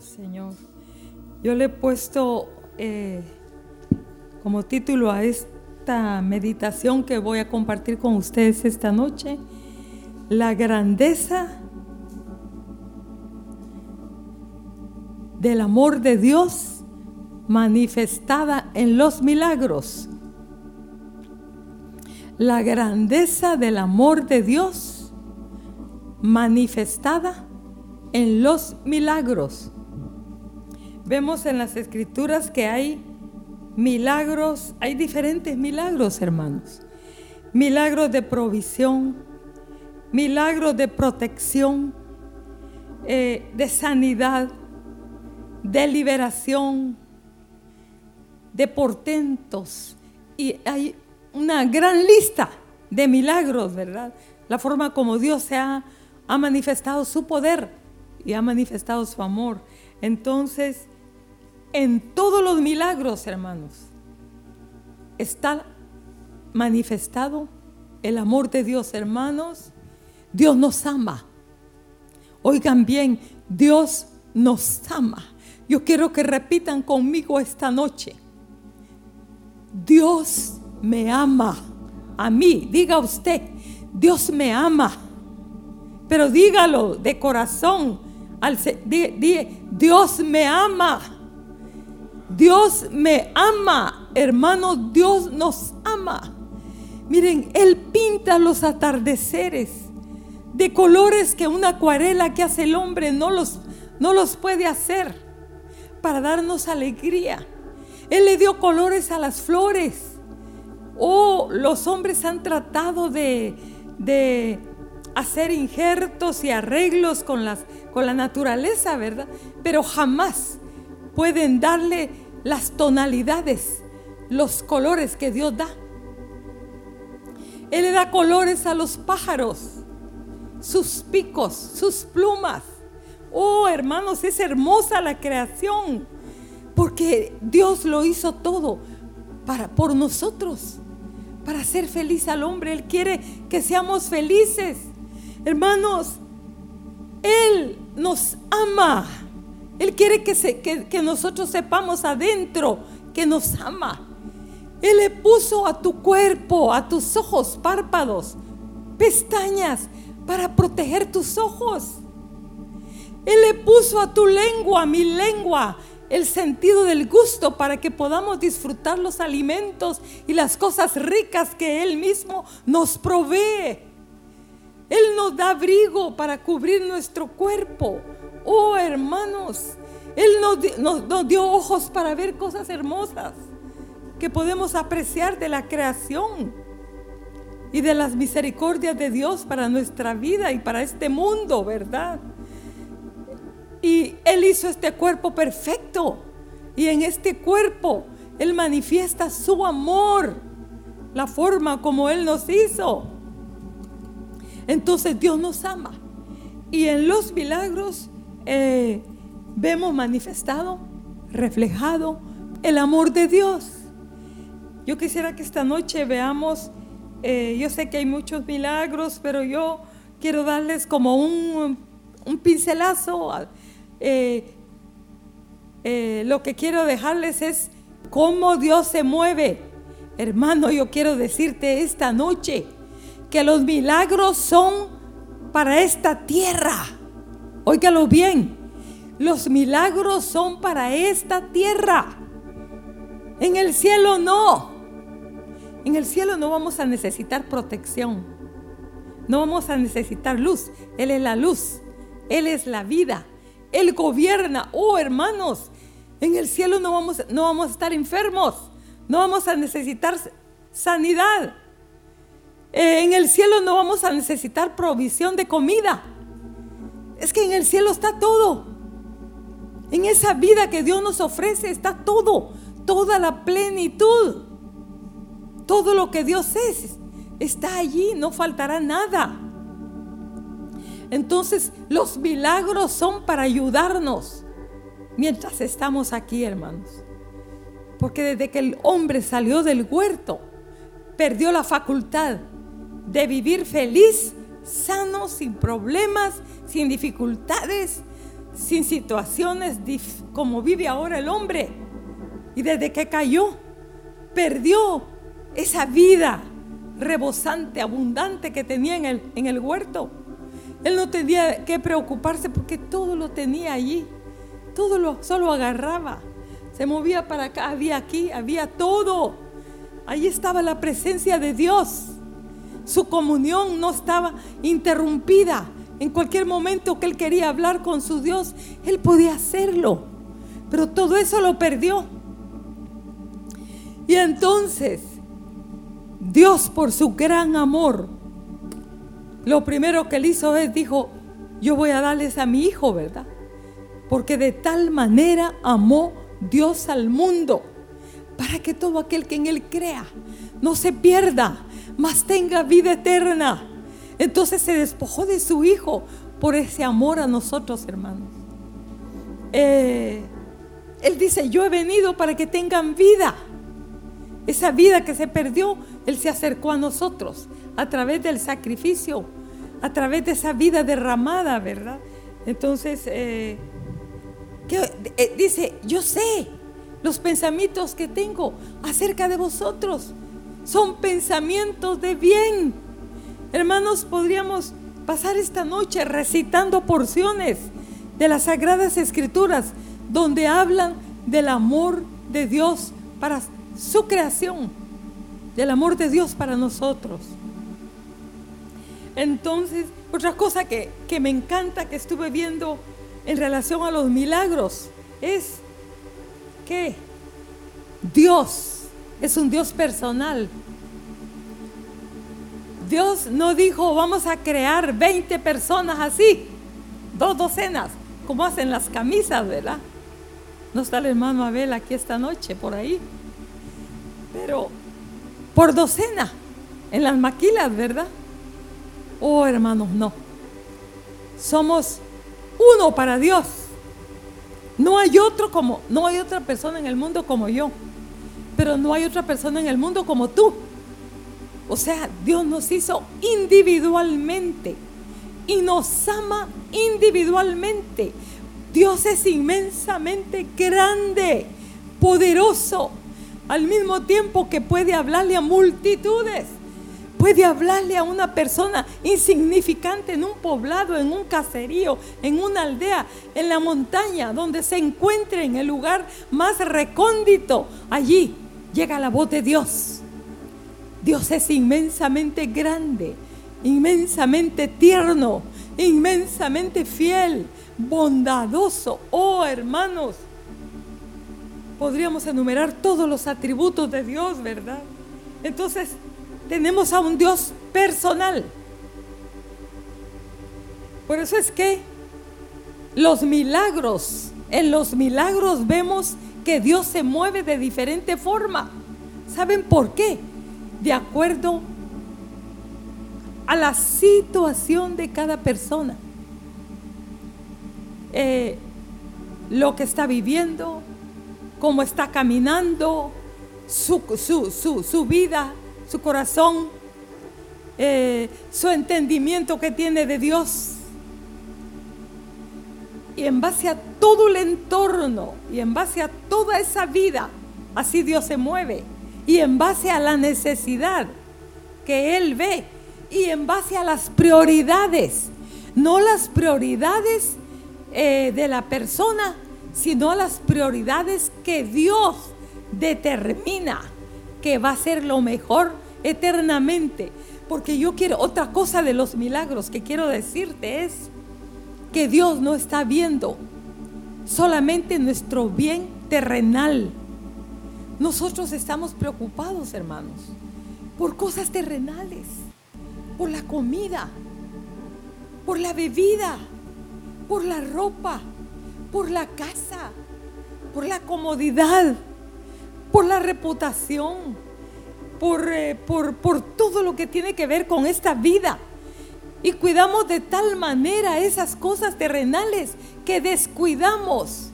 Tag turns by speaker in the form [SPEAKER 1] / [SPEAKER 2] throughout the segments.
[SPEAKER 1] Señor, yo le he puesto eh, como título a esta meditación que voy a compartir con ustedes esta noche, la grandeza del amor de Dios manifestada en los milagros. La grandeza del amor de Dios manifestada en los milagros. Vemos en las escrituras que hay milagros, hay diferentes milagros, hermanos. Milagros de provisión, milagros de protección, eh, de sanidad, de liberación, de portentos. Y hay una gran lista de milagros, ¿verdad? La forma como Dios se ha, ha manifestado su poder y ha manifestado su amor. Entonces, en todos los milagros, hermanos, está manifestado el amor de Dios, hermanos. Dios nos ama. Oigan bien, Dios nos ama. Yo quiero que repitan conmigo esta noche. Dios me ama. A mí, diga usted, Dios me ama. Pero dígalo de corazón. Dios me ama. Dios me ama. Hermano, Dios nos ama. Miren, Él pinta los atardeceres de colores que una acuarela que hace el hombre no los, no los puede hacer para darnos alegría. Él le dio colores a las flores. Oh, los hombres han tratado de, de hacer injertos y arreglos con, las, con la naturaleza, ¿verdad? Pero jamás pueden darle las tonalidades, los colores que Dios da. Él le da colores a los pájaros, sus picos, sus plumas. Oh, hermanos, es hermosa la creación, porque Dios lo hizo todo para por nosotros, para hacer feliz al hombre. Él quiere que seamos felices. Hermanos, Él nos ama. Él quiere que, se, que, nosotros sepamos adentro que nos ama. Él le puso a tu cuerpo, a tus ojos, párpados, pestañas para proteger tus ojos. Él le puso a tu lengua, mi lengua, el sentido del gusto para que podamos disfrutar los alimentos y las cosas ricas que Él mismo nos provee. Él nos da abrigo para cubrir nuestro cuerpo. Oh hermanos, Él nos, dio ojos para ver cosas hermosas que podemos apreciar de la creación y de las misericordias de Dios para nuestra vida y para este mundo, ¿verdad? Y Él hizo este cuerpo perfecto. Y en este cuerpo Él manifiesta su amor, la forma como Él nos hizo. Entonces Dios nos ama. Y en los milagros eh, vemos manifestado, reflejado el amor de Dios. Yo quisiera que esta noche veamos, eh, yo sé que hay muchos milagros, pero yo quiero darles como un, un pincelazo. Eh, lo que quiero dejarles es cómo Dios se mueve. Hermano, yo quiero decirte esta noche que los milagros son para esta tierra. Óigalo bien, los milagros son para esta tierra. En el cielo no. En el cielo no vamos a necesitar protección. No vamos a necesitar luz. Él es la luz. Él es la vida. Él gobierna. Oh, hermanos, en el cielo no vamos, no vamos a estar enfermos. No vamos a necesitar sanidad. En el cielo no vamos a necesitar provisión de comida. Es que en el cielo está todo. En esa vida que Dios nos ofrece está todo, toda la plenitud. Todo lo que Dios es está allí, no faltará nada. Entonces los milagros son para ayudarnos mientras estamos aquí, hermanos. Porque desde que el hombre salió del huerto, perdió la facultad de vivir feliz, sano, sin problemas, sin dificultades, sin situaciones como vive ahora el hombre. Y desde que cayó, perdió esa vida rebosante, abundante que tenía en el, en el huerto. Él no tenía que preocuparse porque todo lo tenía allí. Todo lo solo agarraba. Se movía para acá, había aquí, había todo. Ahí estaba la presencia de Dios. Su comunión no estaba interrumpida. En cualquier momento que él quería hablar con su Dios, él podía hacerlo. Pero todo eso lo perdió. Y entonces, Dios por su gran amor, lo primero que él hizo es, dijo, yo voy a darles a mi hijo, ¿verdad? Porque de tal manera amó Dios al mundo, para que todo aquel que en él crea no se pierda, mas tenga vida eterna. Entonces se despojó de su hijo por ese amor a nosotros, hermanos. Eh, él dice, yo he venido para que tengan vida. Esa vida que se perdió, Él se acercó a nosotros a través del sacrificio, a través de esa vida derramada, ¿verdad? Entonces, eh, eh, dice, yo sé los pensamientos que tengo acerca de vosotros. Son pensamientos de bien. Hermanos, podríamos pasar esta noche recitando porciones de las Sagradas Escrituras donde hablan del amor de Dios para su creación, del amor de Dios para nosotros. Entonces, otra cosa que, que me encanta que estuve viendo en relación a los milagros es que Dios es un Dios personal. Dios no dijo, vamos a crear 20 personas así, dos docenas, como hacen las camisas, ¿verdad? No está el hermano Abel aquí esta noche, por ahí. Pero por docena, en las maquilas, ¿verdad? Oh, hermanos, no. Somos uno para Dios. No hay otro como, no hay otra persona en el mundo como yo. Pero no hay otra persona en el mundo como tú. O sea, Dios nos hizo individualmente y nos ama individualmente. Dios es inmensamente grande, poderoso, al mismo tiempo que puede hablarle a multitudes puede hablarle a una persona insignificante en un poblado, en un caserío, en una aldea, en la montaña, donde se encuentre en el lugar más recóndito. Allí llega la voz de Dios. Dios es inmensamente grande, inmensamente tierno, inmensamente fiel, bondadoso. Oh hermanos, podríamos enumerar todos los atributos de Dios, ¿verdad? Entonces, tenemos a un Dios personal. Por eso es que los milagros, en los milagros vemos que Dios se mueve de diferente forma. ¿Saben por qué? De acuerdo a la situación de cada persona. Eh, lo que está viviendo, cómo está caminando, su, vida, su corazón, eh, su entendimiento que tiene de Dios. Y en base a todo el entorno y en base a toda esa vida, así Dios se mueve. Y en base a la necesidad que Él ve y en base a las prioridades, no las prioridades eh, de la persona, sino las prioridades que Dios determina que va a ser lo mejor eternamente. Porque yo quiero, otra cosa de los milagros que quiero decirte es que Dios no está viendo solamente nuestro bien terrenal. Nosotros estamos preocupados, hermanos, por cosas terrenales, por la comida, por la bebida, por la ropa, por la casa, por la comodidad, por la reputación eh, por, por, todo lo que tiene que ver con esta vida. Y cuidamos de tal manera esas cosas terrenales que descuidamos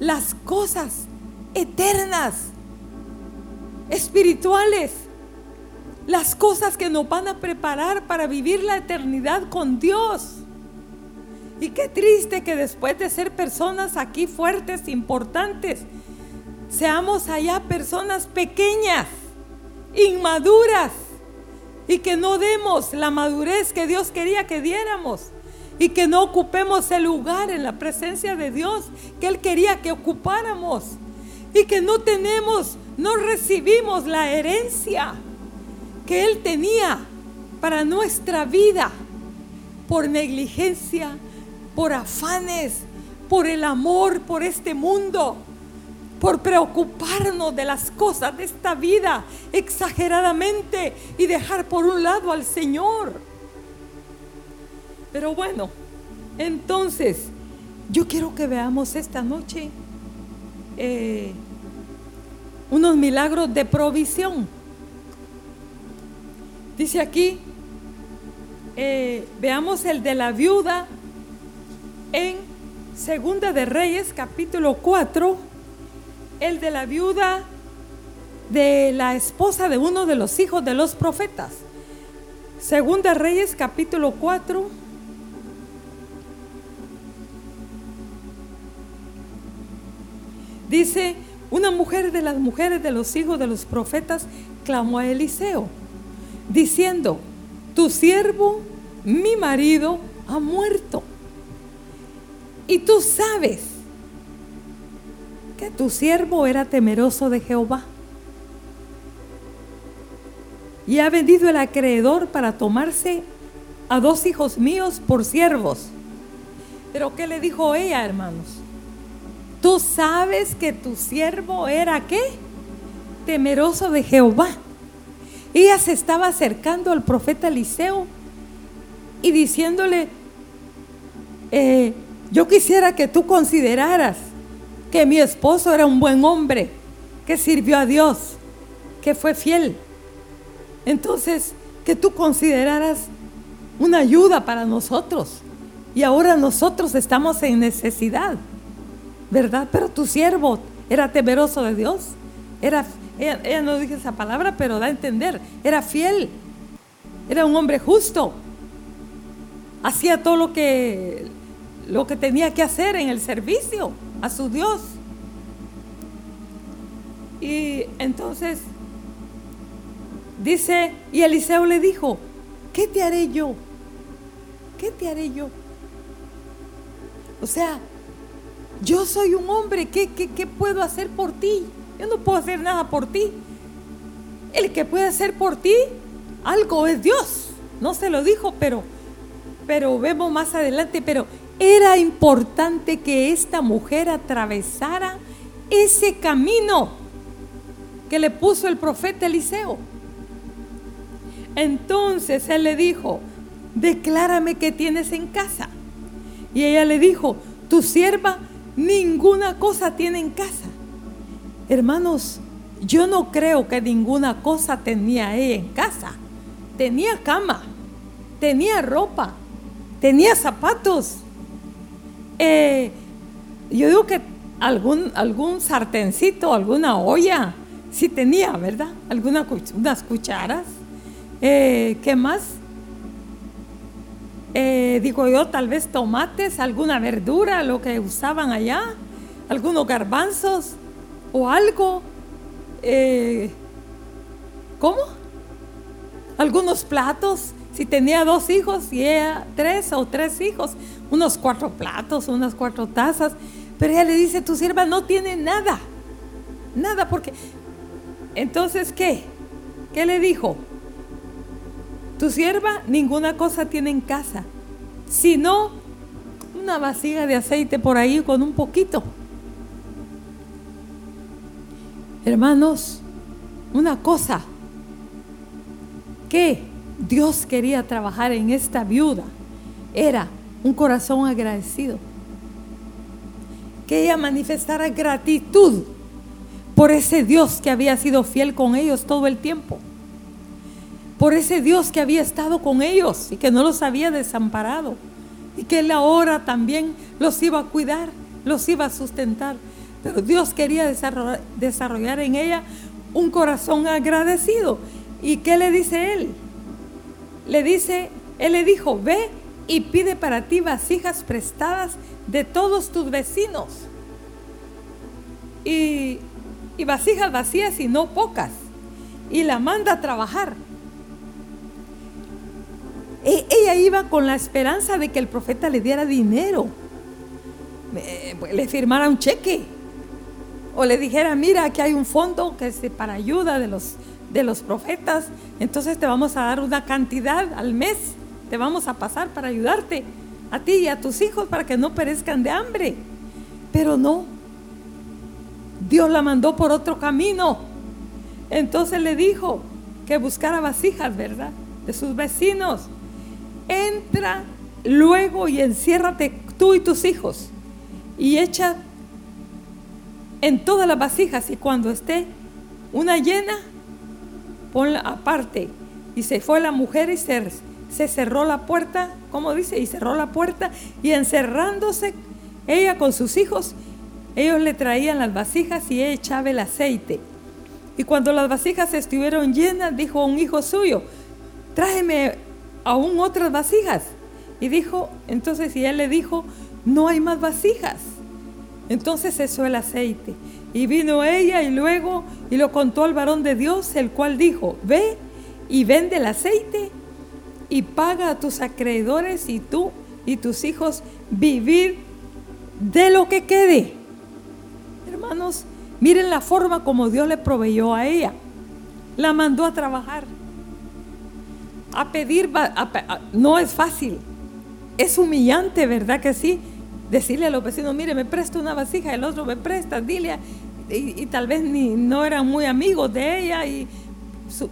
[SPEAKER 1] las cosas eternas, espirituales, las cosas que nos van a preparar para vivir la eternidad con Dios. Y qué triste que después de ser personas aquí fuertes, importantes, seamos allá personas pequeñas, inmaduras, y que no demos la madurez que Dios quería que diéramos y que no ocupemos el lugar en la presencia de Dios que Él quería que ocupáramos y que no tenemos, no recibimos la herencia que Él tenía para nuestra vida por negligencia, por afanes, por el amor por este mundo, por preocuparnos de las cosas de esta vida exageradamente y dejar por un lado al Señor. Pero bueno, entonces yo quiero que veamos esta noche eh, unos milagros de provisión. Dice aquí, eh, veamos el de la viuda en Segunda de Reyes, capítulo 4, el de la viuda de la esposa de uno de los hijos de los profetas. Segunda Reyes, capítulo 4. Dice, una mujer de las mujeres de los hijos de los profetas clamó a Eliseo, diciendo, tu siervo, mi marido, ha muerto. Y tú sabes que tu siervo era temeroso de Jehová. Y ha vendido el acreedor para tomarse a dos hijos míos por siervos. Pero ¿qué le dijo ella, hermanos? Tú sabes que tu siervo era qué? Temeroso de Jehová. Ella se estaba acercando al profeta Eliseo y diciéndole, eh, yo quisiera que tú consideraras que mi esposo era un buen hombre, que sirvió a Dios, que fue fiel. Entonces, que tú consideraras una ayuda para nosotros. Y ahora nosotros estamos en necesidad, ¿verdad? Pero tu siervo era temeroso de Dios. Era, ella, ella no dice esa palabra, pero da a entender. Era fiel. Era un hombre justo. Hacía todo lo que lo que tenía que hacer en el servicio a su Dios. Y entonces dice, y Eliseo le dijo, ¿qué te haré yo? ¿Qué te haré yo? O sea, yo soy un hombre, ¿qué, qué, puedo hacer por ti? Yo no puedo hacer nada por ti. El que puede hacer por ti algo es Dios. No se lo dijo, pero, pero vemos más adelante, pero era importante que esta mujer atravesara ese camino que le puso el profeta Eliseo. Entonces él le dijo, declárame qué tienes en casa. Y ella le dijo, tu sierva ninguna cosa tiene en casa. Hermanos, yo no creo que ninguna cosa tenía ella en casa. Tenía cama, tenía ropa, tenía zapatos, eh, yo digo que algún, algún sartencito, alguna olla, sí tenía, ¿verdad? Algunas unas cucharas. Eh, ¿Qué más? Eh, digo yo, tal vez tomates, alguna verdura, lo que usaban allá, algunos garbanzos o algo. ¿Cómo? Algunos platos. Si tenía dos hijos y ella tres o tres hijos, unos cuatro platos, unas cuatro tazas. Pero ella le dice, tu sierva no tiene nada. Nada, porque... Entonces, ¿qué? ¿Qué le dijo? Tu sierva ninguna cosa tiene en casa, sino una vasija de aceite por ahí con un poquito. Hermanos, una cosa que Dios quería trabajar en esta viuda era un corazón agradecido. Que ella manifestara gratitud por ese Dios que había sido fiel con ellos todo el tiempo. Por ese Dios que había estado con ellos y que no los había desamparado. Y que Él ahora también los iba a cuidar, los iba a sustentar. Pero Dios quería desarrollar, desarrollar en ella un corazón agradecido. ¿Y qué le dice Él? Le dice, Él le dijo, ve y pide para ti vasijas prestadas de todos tus vecinos. Y, y vasijas vacías y no pocas. Y la manda a trabajar. E, ella iba con la esperanza de que el profeta le diera dinero, le firmara un cheque o le dijera, mira, aquí hay un fondo que es para ayuda de los, de los profetas, entonces te vamos a dar una cantidad al mes, te vamos a pasar para ayudarte a ti y a tus hijos para que no perezcan de hambre. Pero no, Dios la mandó por otro camino. Entonces le dijo que buscara vasijas, ¿verdad? De sus vecinos entra luego y enciérrate tú y tus hijos y echa en todas las vasijas y cuando esté una llena, ponla aparte. Y se fue la mujer y se, se cerró la puerta, como dice, y cerró la puerta y encerrándose ella con sus hijos, ellos le traían las vasijas y ella echaba el aceite. Y cuando las vasijas estuvieron llenas, dijo un hijo suyo, tráeme aún otras vasijas. Y dijo, entonces, y él le dijo, no hay más vasijas. Entonces cesó el aceite. Y vino ella y luego y lo contó al varón de Dios, el cual dijo, ve y vende el aceite y paga a tus acreedores y tú y tus hijos vivir de lo que quede. Hermanos, miren la forma como Dios le proveyó a ella. La mandó a trabajar a pedir, no es fácil. Es humillante, ¿verdad que sí? Decirle a los vecinos, mire, me presta una vasija, el otro me presta, dile. Y, tal vez ni, no eran muy amigos de ella y,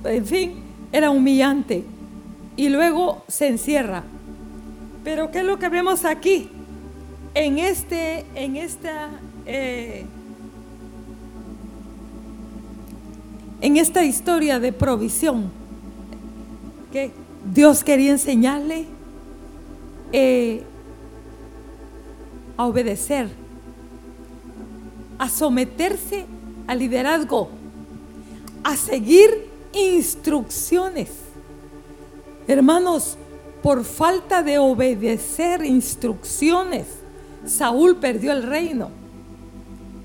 [SPEAKER 1] en fin, era humillante. Y luego se encierra. Pero ¿qué es lo que vemos aquí? En, este, en esta... Eh, en esta historia de provisión, Dios quería enseñarle eh, a obedecer, a someterse al liderazgo, a seguir instrucciones. Hermanos, por falta de obedecer instrucciones, Saúl perdió el reino.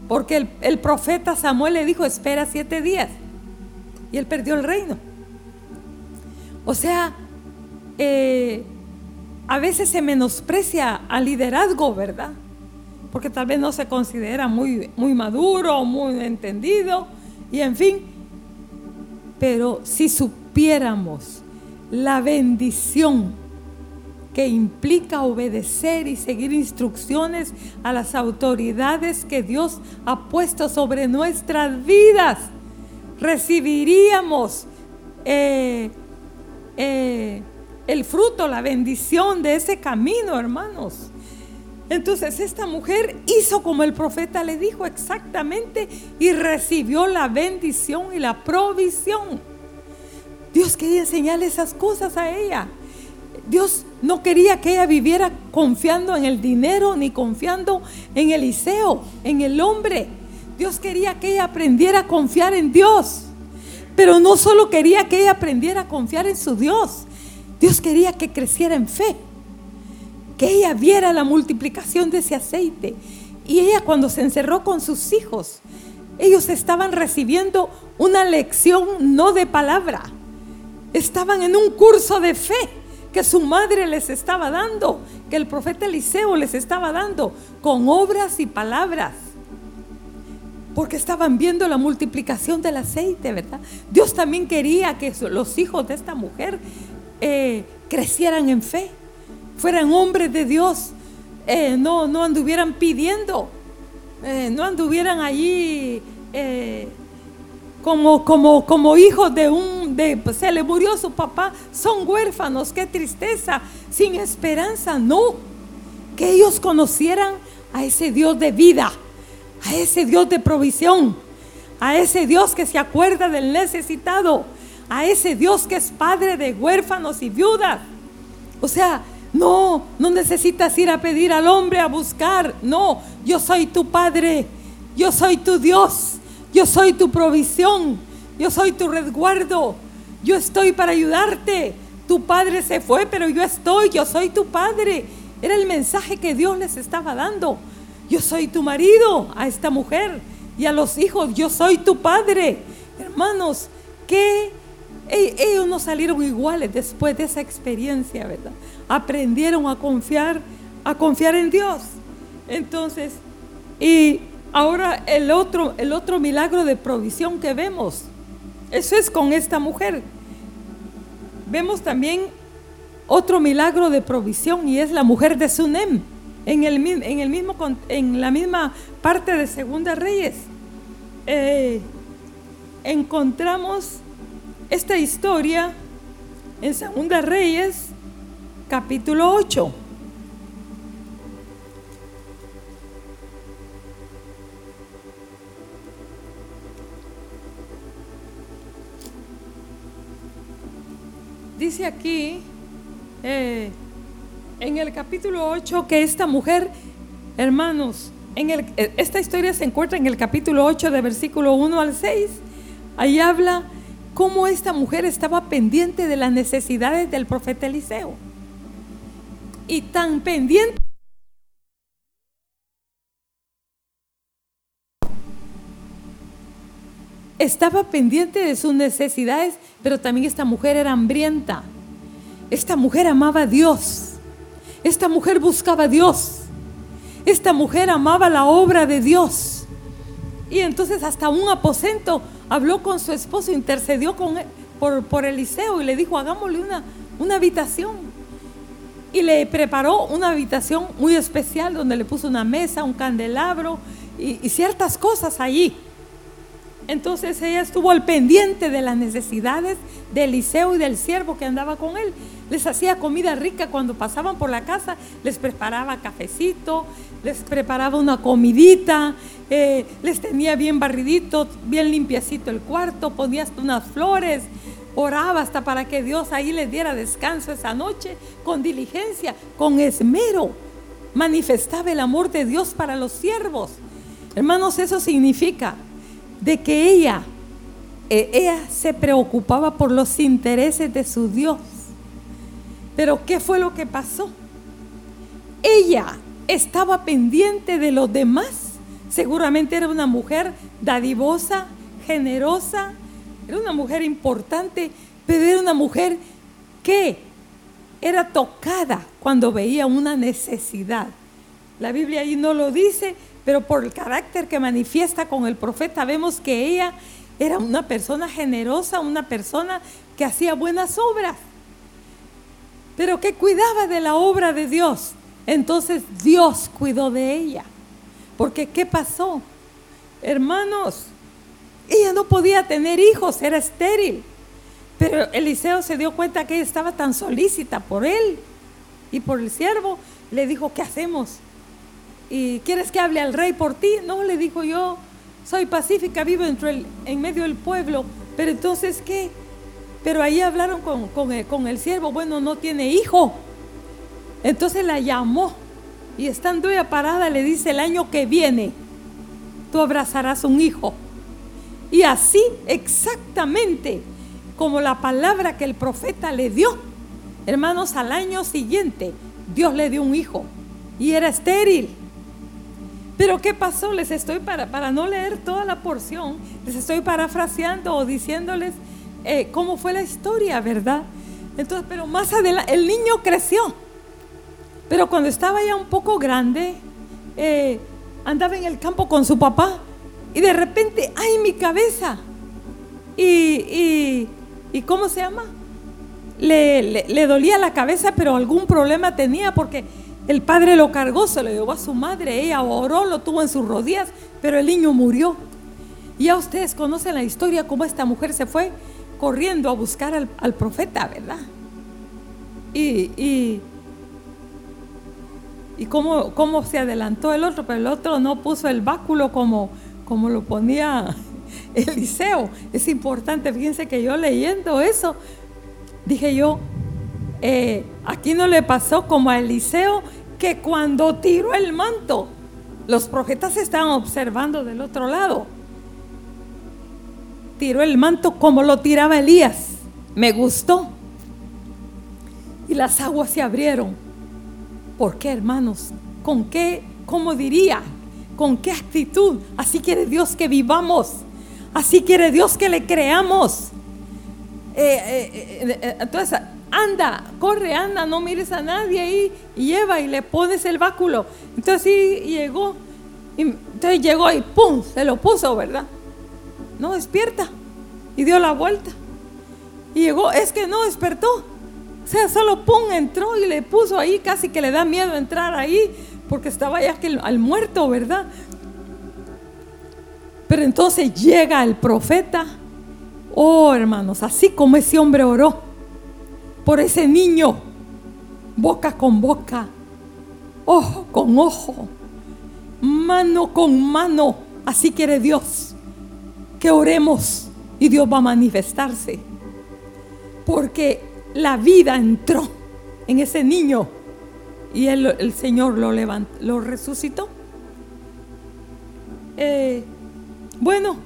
[SPEAKER 1] Porque el, profeta Samuel le dijo, espera siete días. Y él perdió el reino. O sea, eh, a veces se menosprecia al liderazgo, ¿verdad? Porque tal vez no se considera muy, muy maduro, muy entendido, y en fin. Pero si supiéramos la bendición que implica obedecer y seguir instrucciones a las autoridades que Dios ha puesto sobre nuestras vidas, recibiríamos eh, eh, el fruto, la bendición de ese camino, hermanos. Entonces esta mujer hizo como el profeta le dijo exactamente y recibió la bendición y la provisión. Dios quería enseñarle esas cosas a ella. Dios no quería que ella viviera confiando en el dinero ni confiando en Eliseo, en el hombre. Dios quería que ella aprendiera a confiar en Dios. Pero no solo quería que ella aprendiera a confiar en su Dios, Dios quería que creciera en fe, que ella viera la multiplicación de ese aceite. Y ella cuando se encerró con sus hijos, ellos estaban recibiendo una lección no de palabra, estaban en un curso de fe que su madre les estaba dando, que el profeta Eliseo les estaba dando, con obras y palabras porque estaban viendo la multiplicación del aceite, ¿verdad? Dios también quería que los hijos de esta mujer eh, crecieran en fe, fueran hombres de Dios, eh, no, no anduvieran pidiendo, eh, no anduvieran allí como, como, como hijos de un, pues, se le murió su papá, son huérfanos, qué tristeza, sin esperanza, no, que ellos conocieran a ese Dios de vida a ese Dios de provisión, a ese Dios que se acuerda del necesitado, a ese Dios que es padre de huérfanos y viudas. O sea, no, no necesitas ir a pedir al hombre a buscar. No, yo soy tu padre, yo soy tu Dios, yo soy tu provisión, yo soy tu resguardo, yo estoy para ayudarte. tu padre se fue, pero yo estoy, yo soy tu padre. Era el mensaje que Dios les estaba dando. Yo soy tu marido a esta mujer y a los hijos, yo soy tu padre. Hermanos, que e-, ellos no salieron iguales después de esa experiencia, ¿verdad? Aprendieron a confiar, a confiar en Dios. Entonces, y ahora el otro, el otro milagro de provisión que vemos, eso es con esta mujer. Vemos también otro milagro de provisión y es la mujer de Sunem, en, el, mismo, en la misma parte de Segunda Reyes. Eh, encontramos esta historia en Segunda Reyes, capítulo 8. Aquí, eh, en el capítulo 8, que esta mujer, hermanos, en eh, esta historia se encuentra en el capítulo 8 de versículo 1 al 6. Ahí habla cómo esta mujer estaba pendiente de las necesidades del profeta Eliseo. Y tan pendiente estaba pendiente de sus necesidades, pero también esta mujer era hambrienta. Esta mujer amaba a Dios. Esta mujer buscaba a Dios. Esta mujer amaba la obra de Dios. Y entonces hasta un aposento habló con su esposo, intercedió con por, por, Eliseo y le dijo, hagámosle una, una habitación. Y le preparó una habitación muy especial donde le puso una mesa, un candelabro y ciertas cosas allí. Entonces ella estuvo al pendiente de las necesidades de Eliseo y del siervo que andaba con él. Les hacía comida rica cuando pasaban por la casa, les preparaba cafecito, les preparaba una comidita, eh, les tenía bien barridito, bien limpiecito el cuarto, ponía hasta unas flores, oraba hasta para que Dios ahí les diera descanso esa noche, con diligencia, con esmero. Manifestaba el amor de Dios para los siervos. Hermanos, eso significa de que ella, eh, ella se preocupaba por los intereses de su Dios. Pero ¿qué fue lo que pasó? Ella estaba pendiente de los demás. Seguramente era una mujer dadivosa, generosa, era una mujer importante, pero era una mujer que era tocada cuando veía una necesidad. La Biblia ahí no lo dice, pero por el carácter que manifiesta con el profeta vemos que ella era una persona generosa, una persona que hacía buenas obras, pero que cuidaba de la obra de Dios. Entonces Dios cuidó de ella. Porque ¿qué pasó? Hermanos, ella no podía tener hijos, era estéril. Pero Eliseo se dio cuenta que ella estaba tan solícita por él y por el siervo. Le dijo, ¿qué hacemos? ¿Y quieres que hable al rey por ti? No, le dijo yo, soy pacífica, vivo entre en medio del pueblo. Pero entonces, ¿qué? Pero ahí hablaron con, el, con el siervo, bueno, no tiene hijo. Entonces la llamó y estando ella parada le dice, el año que viene tú abrazarás un hijo. Y así exactamente como la palabra que el profeta le dio, hermanos, al año siguiente Dios le dio un hijo y era estéril. Pero ¿qué pasó? Les estoy para, para no leer toda la porción, les estoy parafraseando o diciéndoles eh, cómo fue la historia, ¿verdad? Entonces, pero más adelante, el niño creció. Pero cuando estaba ya un poco grande, eh, andaba en el campo con su papá y de repente, ¡ay, mi cabeza! Y, y, y ¿cómo se llama? Le, le, dolía la cabeza, pero algún problema tenía porque el padre lo cargó, se lo llevó a su madre, ella oró, lo tuvo en sus rodillas, pero el niño murió. Y ya ustedes conocen la historia, cómo esta mujer se fue corriendo a buscar al, profeta, ¿verdad? Y, y, y cómo, cómo, se adelantó el otro, pero el otro no puso el báculo como, como lo ponía Eliseo. Es importante, fíjense que yo leyendo eso, dije yo, eh, aquí no le pasó como a Eliseo que cuando tiró el manto, los profetas estaban observando del otro lado. Tiró el manto como lo tiraba Elías. Me gustó. y las aguas se abrieron. ¿Por qué, hermanos? ¿Con qué, cómo diría? ¿Con qué actitud? Así quiere Dios que vivamos. Así quiere Dios que le creamos. Eh, eh, entonces, anda, corre, anda, no mires a nadie ahí y lleva y le pones el báculo. Entonces sí llegó, y, entonces llegó y ¡pum! se lo puso, ¿verdad? No despierta y dio la vuelta. Y llegó, es que no despertó. O sea, solo pum, entró y le puso ahí, casi que le da miedo entrar ahí, porque estaba ya que al muerto, ¿verdad? Pero entonces llega el profeta. Oh, hermanos, así como ese hombre oró por ese niño, boca con boca, ojo con ojo, mano con mano. Así quiere Dios que oremos y Dios va a manifestarse. Porque la vida entró en ese niño y el Señor lo levantó, lo resucitó. Eh, bueno,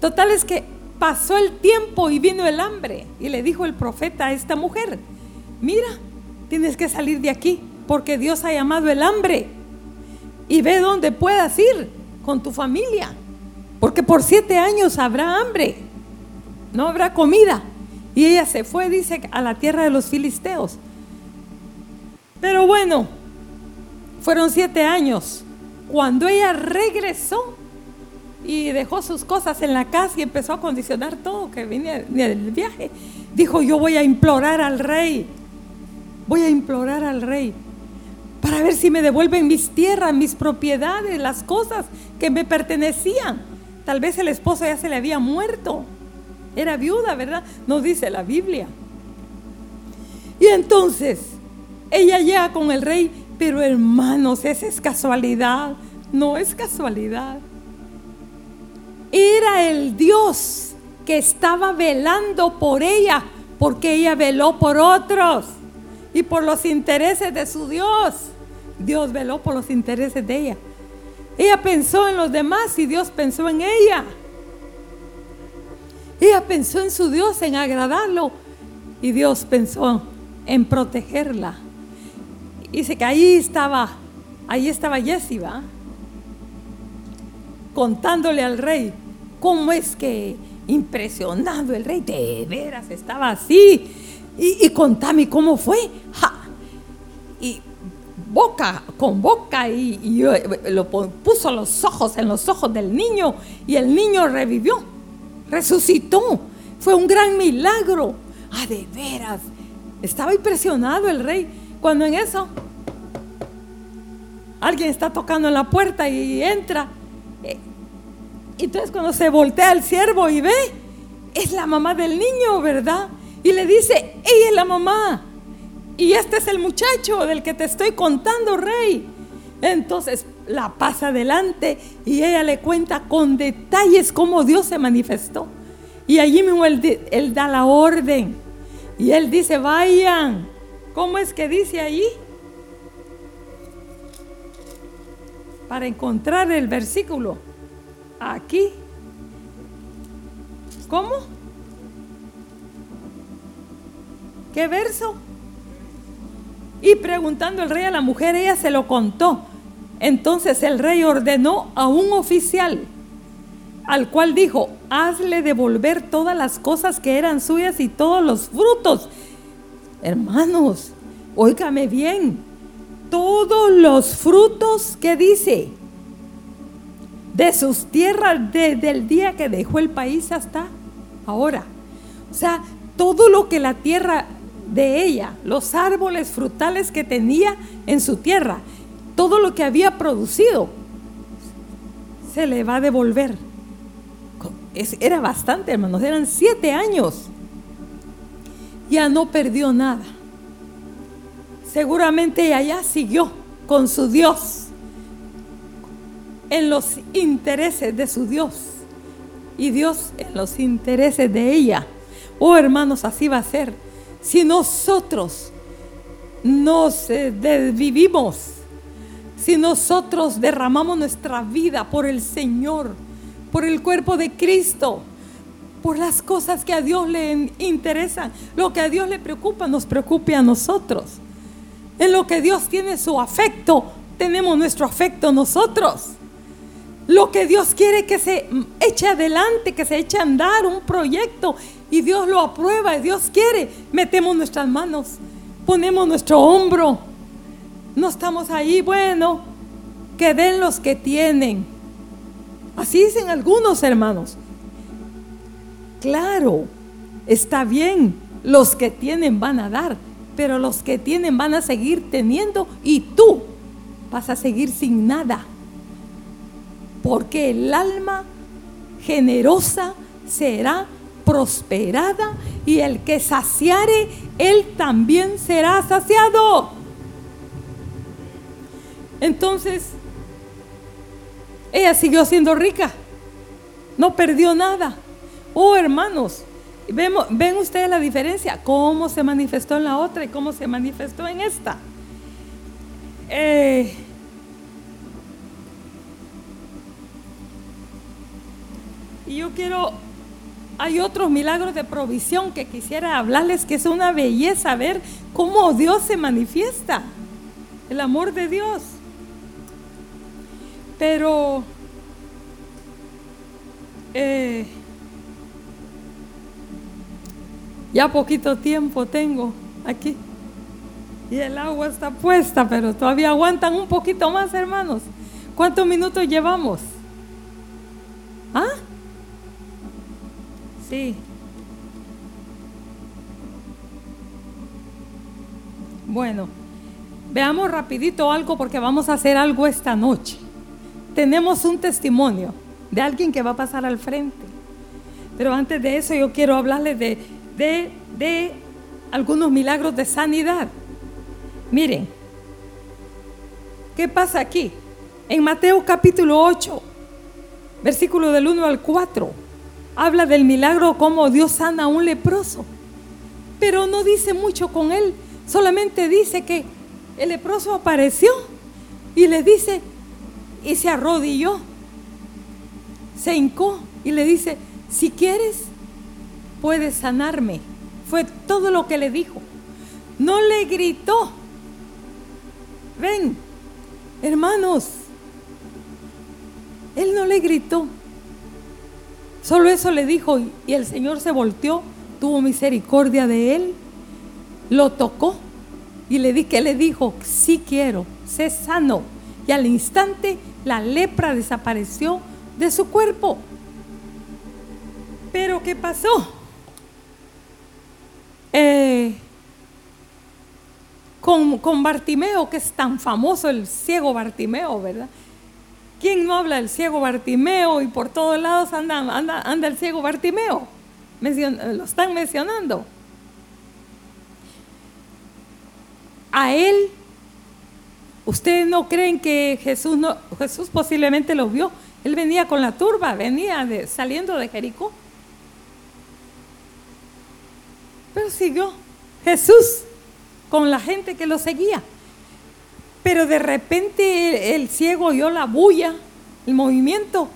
[SPEAKER 1] total es que pasó el tiempo y vino el hambre. Y le dijo el profeta a esta mujer, mira, tienes que salir de aquí porque Dios ha llamado el hambre. Y ve dónde puedas ir con tu familia. Porque por siete años habrá hambre. No habrá comida. Y ella se fue, dice, a la tierra de los filisteos. Pero bueno, fueron siete años. Cuando ella regresó, y dejó sus cosas en la casa y empezó a condicionar todo que venía del viaje. Dijo, yo voy a implorar al rey, voy a implorar al rey para ver si me devuelven mis tierras, mis propiedades, las cosas que me pertenecían. Tal vez el esposo ya se le había muerto. Era viuda, ¿verdad? Nos dice la Biblia. Y entonces ella llega con el rey, pero hermanos, esa es casualidad. No es casualidad era el Dios que estaba velando por ella, porque ella veló por otros y por los intereses de su Dios. Dios veló por los intereses de ella. Ella pensó en los demás y Dios pensó en ella. Ella pensó en su Dios, en agradarlo. Y Dios pensó en protegerla. Dice que ahí estaba, ahí estaba Yesiba, contándole al rey ¿Cómo es que impresionado el rey? De veras estaba así. Y, contame cómo fue. Y boca con boca y, y, lo puso los ojos en los ojos del niño y el niño revivió, resucitó. Fue un gran milagro. Ah, de veras. Estaba impresionado el rey cuando en eso alguien está tocando en la puerta y entra entonces cuando se voltea el siervo y ve, es la mamá del niño, ¿verdad? Y le dice, ella es la mamá. Y este es el muchacho del que te estoy contando, rey. Entonces la pasa adelante y ella le cuenta con detalles cómo Dios se manifestó. Y allí mismo él, él da la orden. Y él dice, vayan. ¿Cómo es que dice allí? Para encontrar el versículo aquí. ¿Cómo? ¿Qué verso? Y preguntando el rey a la mujer, ella se lo contó. Entonces el rey ordenó a un oficial, al cual dijo, hazle devolver todas las cosas que eran suyas y todos los frutos. Hermanos, óigame bien, todos los frutos que dice, de sus tierras desde el día que dejó el país hasta ahora. O sea, todo lo que la tierra de ella, los árboles frutales que tenía en su tierra, todo lo que había producido, se le va a devolver. era bastante, hermanos, eran siete años. Ya no perdió nada. Seguramente allá siguió con su Dios en los intereses de su Dios y Dios en los intereses de ella. Oh hermanos, así va a ser. Si nosotros nos vivimos, si nosotros derramamos nuestra vida por el Señor, por el cuerpo de Cristo, por las cosas que a Dios le interesan. Lo que a Dios le preocupa nos preocupe a nosotros. En lo que Dios tiene su afecto, tenemos nuestro afecto nosotros. Lo que Dios quiere que se eche adelante, que se eche a andar un proyecto y Dios lo aprueba y Dios quiere, metemos nuestras manos, ponemos nuestro hombro. No estamos ahí, bueno, que den los que tienen. Así dicen algunos hermanos. Claro, está bien, los que tienen van a dar, pero los que tienen van a seguir teniendo y tú vas a seguir sin nada. Porque el alma generosa será prosperada y el que saciare, él también será saciado. Entonces, ella siguió siendo rica, no perdió nada. Oh, hermanos, ven ustedes la diferencia, cómo se manifestó en la otra y cómo se manifestó en esta. Eh, y yo quiero, hay otros milagros de provisión que quisiera hablarles, que es una belleza ver cómo Dios se manifiesta, el amor de Dios. Pero eh, Ya poquito tiempo tengo aquí. Y el agua está puesta, pero todavía aguantan un poquito más, hermanos. ¿Cuántos minutos llevamos? Sí. Bueno, veamos rapidito algo porque vamos a hacer algo esta noche. Tenemos un testimonio de alguien que va a pasar al frente. Pero antes de eso yo quiero hablarles de de, algunos milagros de sanidad. Miren, ¿qué pasa aquí? En Mateo capítulo 8, versículo del 1 al 4, habla del milagro como Dios sana a un leproso. Pero no dice mucho con él, solamente dice que el leproso apareció y le dice, y se arrodilló, se hincó y le dice, si quieres, puede sanarme. Fue todo lo que le dijo. No le gritó. Ven, hermanos. Él no le gritó. Solo eso le dijo y el Señor se volteó, tuvo misericordia de él, lo tocó y le di que le dijo, sí quiero, sé sano. Y al instante la lepra desapareció de su cuerpo. Pero ¿qué pasó? Eh, con, con, Bartimeo, que es tan famoso el ciego Bartimeo, ¿verdad? ¿Quién no habla del ciego Bartimeo y por todos lados anda, anda, anda el ciego Bartimeo? lo están mencionando. A él, ustedes no creen que Jesús Jesús posiblemente lo vio. Él venía con la turba, venía saliendo de Jericó. Pero siguió Jesús con la gente que lo seguía. Pero de repente el, ciego oyó la bulla, el movimiento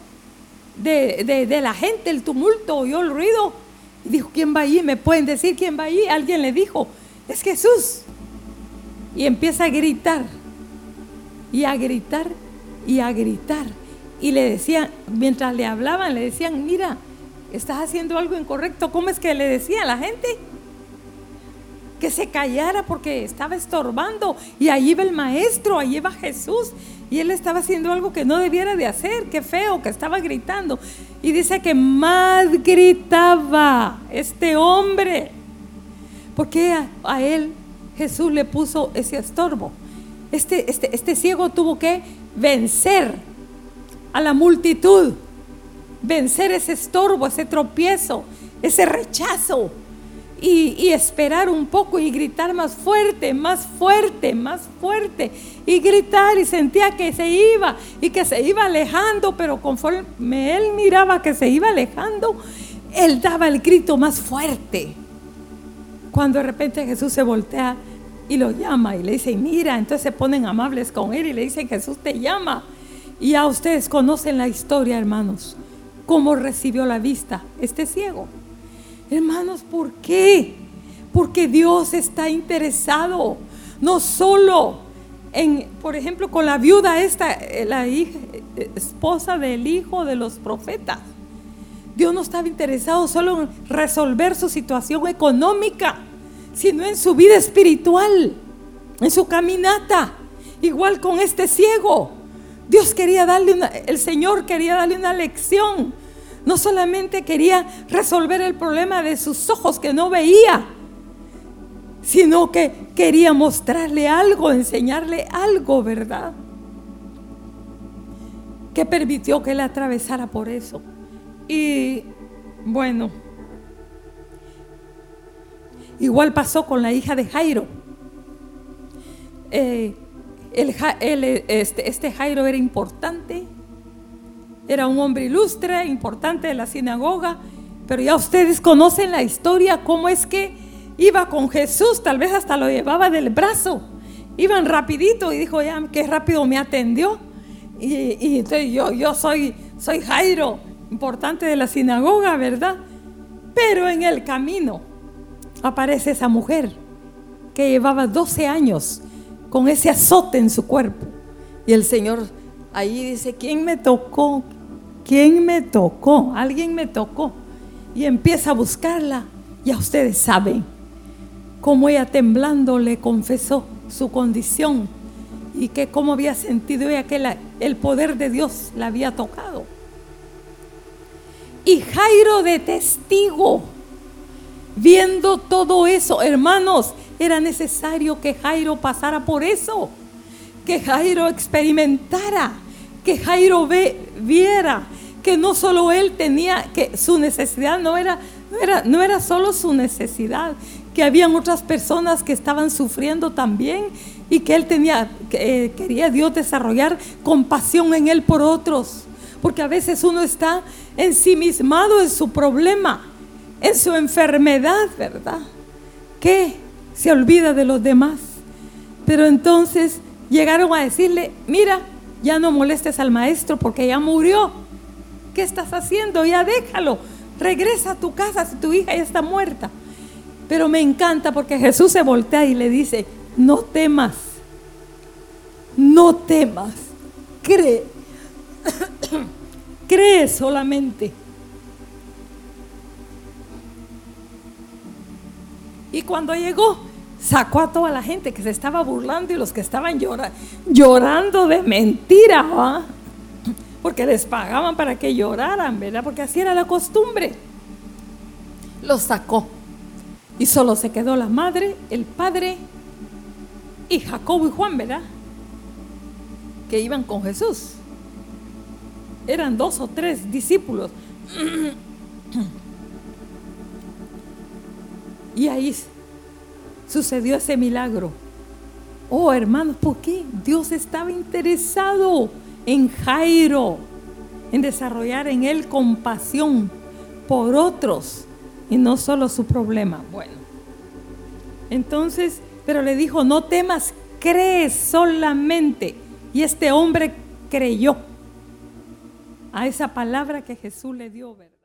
[SPEAKER 1] de, la gente, el tumulto, oyó el ruido. Y dijo, ¿quién va allí? ¿Me pueden decir quién va allí? Alguien le dijo, es Jesús. Y empieza a gritar, y a gritar, y a gritar. Y le decían, mientras le hablaban, le decían, mira, estás haciendo algo incorrecto. ¿Cómo es que le decía a la gente? Que se callara porque estaba estorbando. Y ahí va el maestro, ahí va Jesús. Y él estaba haciendo algo que no debiera de hacer. Qué feo, que estaba gritando. Y dice que más gritaba este hombre. Porque a, a él Jesús le puso ese estorbo. Este, este, este ciego tuvo que vencer a la multitud. Vencer ese estorbo, ese tropiezo, ese rechazo y, esperar un poco y gritar más fuerte, más fuerte, más fuerte. Y gritar y sentía que se iba y que se iba alejando, pero conforme él miraba que se iba alejando, él daba el grito más fuerte. Cuando de repente Jesús se voltea y lo llama y le dice, mira, entonces se ponen amables con él y le dicen, Jesús te llama. Y ya ustedes conocen la historia, hermanos. cómo recibió la vista este ciego. Hermanos, ¿por qué? Porque Dios está interesado no solo en, por ejemplo, con la viuda esta, eh, la hija, eh, esposa del hijo de los profetas. Dios no estaba interesado solo en resolver su situación económica, sino en su vida espiritual, en su caminata. Igual con este ciego. Dios quería darle una, el Señor quería darle una lección. No solamente quería resolver el problema de sus ojos que no veía, sino que quería mostrarle algo, enseñarle algo, ¿verdad? Que permitió que él atravesara por eso. Y bueno, igual pasó con la hija de Jairo. Eh, este, este Jairo era importante, era un hombre ilustre, importante de la sinagoga, pero ya ustedes conocen la historia, cómo es que iba con Jesús, tal vez hasta lo llevaba del brazo. Iban rapidito y dijo, ya, qué rápido me atendió. Y, entonces yo, yo soy, soy Jairo, importante de la sinagoga, ¿verdad? Pero en el camino aparece esa mujer que llevaba 12 años con ese azote en su cuerpo. Y el Señor ahí dice, ¿quién me tocó? ¿Quién me tocó? Alguien me tocó. Y empieza a buscarla. Ya ustedes saben cómo ella temblando le confesó su condición y que cómo había sentido ella que el poder de Dios la había tocado. Y Jairo de testigo, viendo todo eso, hermanos, era necesario que Jairo pasara por eso, que Jairo experimentara, que Jairo ve, viera que no solo él tenía, que su necesidad no era, no era, no era solo su necesidad, que habían otras personas que estaban sufriendo también y que él tenía, eh, quería Dios desarrollar compasión en él por otros. Porque a veces uno está ensimismado en su problema, en su enfermedad, ¿verdad? Que se olvida de los demás. Pero entonces llegaron a decirle, mira, ya no molestes al maestro porque ya murió. ¿Qué estás haciendo? Ya déjalo. Regresa a tu casa si tu hija ya está muerta. Pero me encanta porque Jesús se voltea y le dice, no temas, no temas, cree, cree solamente. Y cuando llegó, sacó a toda la gente que se estaba burlando y los que estaban llorando de mentira, porque les pagaban para que lloraran, ¿verdad? Porque así era la costumbre. Los sacó. Y solo se quedó la madre, el padre y Jacobo y Juan, ¿verdad? Que iban con Jesús. Eran dos o tres discípulos. Y ahí sucedió ese milagro. Oh, hermanos, ¿por qué? Dios estaba interesado en Jairo, en desarrollar en él compasión por otros y no solo su problema. Bueno, entonces, pero le dijo, no temas, cree solamente. Y este hombre creyó a esa palabra que Jesús le dio, ¿verdad?